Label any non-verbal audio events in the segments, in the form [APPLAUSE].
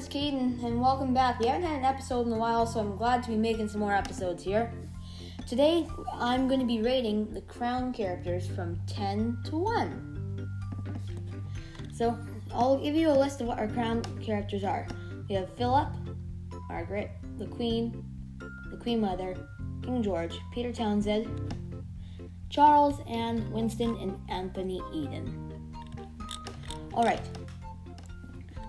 it's Caden, and welcome back. We haven't had an episode in a while, so I'm glad to be making some more episodes here. Today, I'm going to be rating the crown characters from 10 to 1. So, I'll give you a list of what our crown characters are. We have Philip, Margaret, the Queen, the Queen Mother, King George, Peter Townsend, Charles, and Winston and Anthony Eden. Alright,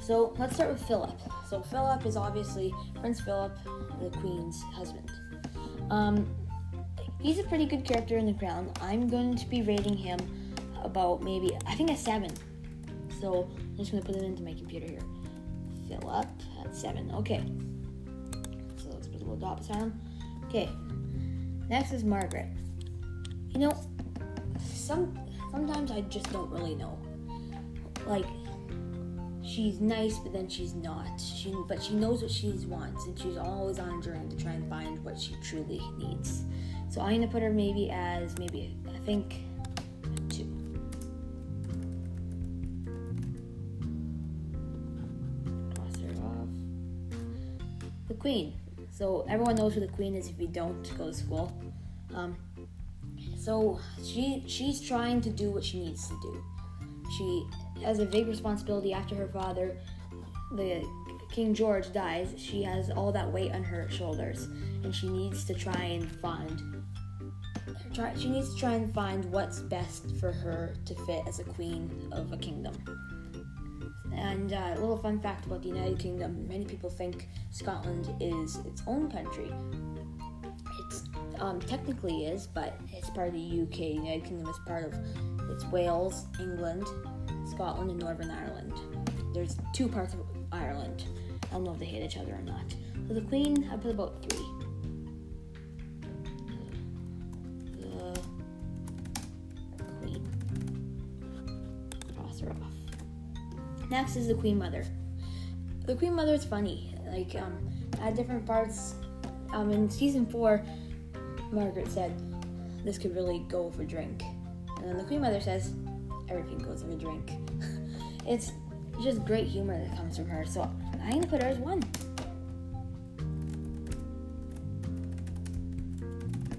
so let's start with Philip. So Philip is obviously Prince Philip, the Queen's husband. Um, he's a pretty good character in The Crown. I'm going to be rating him about maybe I think a seven. So I'm just gonna put it into my computer here. Philip at seven. Okay. So let's put a little dot beside him. Okay. Next is Margaret. You know, some sometimes I just don't really know. Like she's nice, but then she's not. She, but she knows what she wants, and she's always on a journey to try and find what she truly needs. So I'm gonna put her maybe as maybe I think two. The Queen. So everyone knows who the Queen is if you don't go to school. Um, so she she's trying to do what she needs to do. She has a big responsibility after her father, the King George dies. She has all that weight on her shoulders, and she needs to try and find. Try, she needs to try and find what's best for her to fit as a queen of a kingdom. And uh, a little fun fact about the United Kingdom: many people think Scotland is its own country. It's um, technically is, but it's part of the UK. United Kingdom is part of it's Wales, England, Scotland, and Northern Ireland. There's two parts of Ireland. I don't know if they hate each other or not. So the Queen, I put about three. Next is the Queen Mother. The Queen Mother is funny. Like um, at different parts, um, in season four, Margaret said this could really go for drink, and then the Queen Mother says everything goes for drink. [LAUGHS] it's just great humor that comes from her. So I'm gonna put her as one.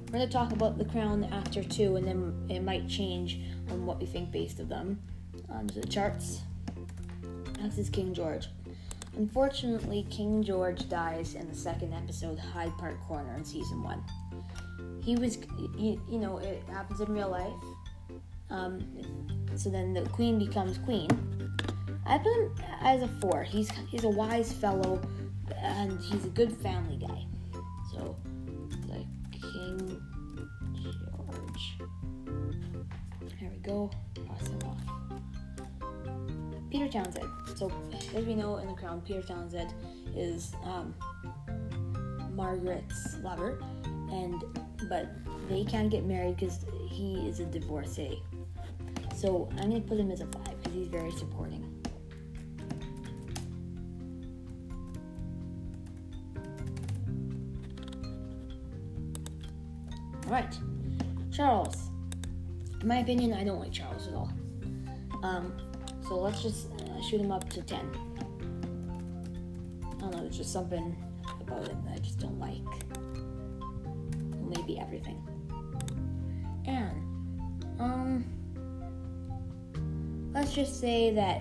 We're gonna talk about the crown after two, and then it might change on what we think based of them. Um, so the charts. Next is King George. Unfortunately, King George dies in the second episode, Hyde Park Corner, in season one. He was, you know, it happens in real life. Um, so then the queen becomes queen. I put him as a four. He's he's a wise fellow, and he's a good family guy. So, the King George. There we go. Cross him off. Peter Townsend. So, as we know in the Crown, Peter Townsend is um, Margaret's lover, and but they can't get married because he is a divorcee. So I'm gonna put him as a five because he's very supporting. All right, Charles. In my opinion, I don't like Charles at all. Um, so let's just uh, shoot him up to ten. I don't know. There's just something about him that I just don't like. Maybe everything. Let's just say that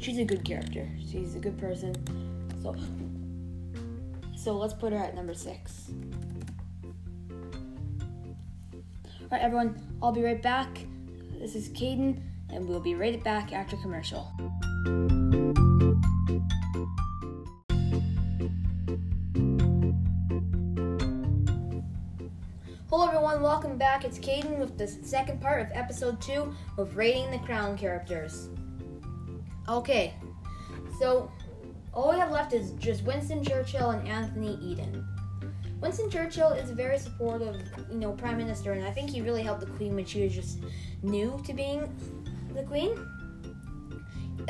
she's a good character. She's a good person. So so let's put her at number six. Alright everyone, I'll be right back. This is Caden, and we'll be right back after commercial. Hello everyone, welcome back. It's Caden with the second part of episode 2 of rating the crown characters. Okay, so all we have left is just Winston Churchill and Anthony Eden. Winston Churchill is a very supportive, you know, prime minister, and I think he really helped the queen when she was just new to being the queen.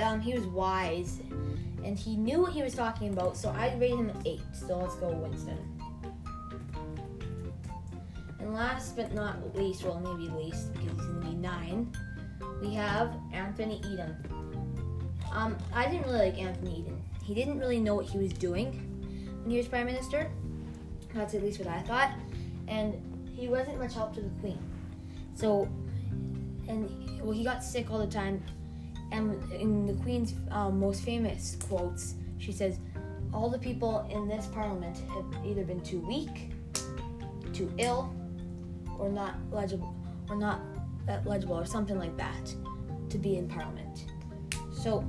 Um, he was wise, and he knew what he was talking about, so I rate him an eight. So let's go Winston. And last but not least, well, maybe least because he's gonna be nine, we have Anthony Eden. Um, I didn't really like Anthony Eden. He didn't really know what he was doing when he was prime minister. That's at least what I thought. And he wasn't much help to the queen. So, and well, he got sick all the time. And in the queen's um, most famous quotes, she says, "All the people in this parliament have either been too weak, too ill, or not legible, or not legible, or something like that, to be in parliament." So,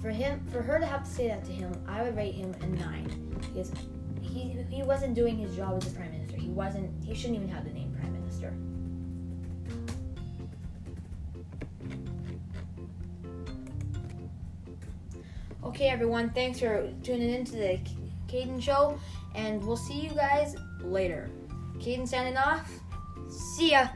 for him, for her to have to say that to him, I would rate him a nine because he he wasn't doing his job as a prime minister. He wasn't. He shouldn't even have the name prime minister. Okay, everyone. Thanks for tuning in to the Caden Show, and we'll see you guys later. Caden signing off. See ya.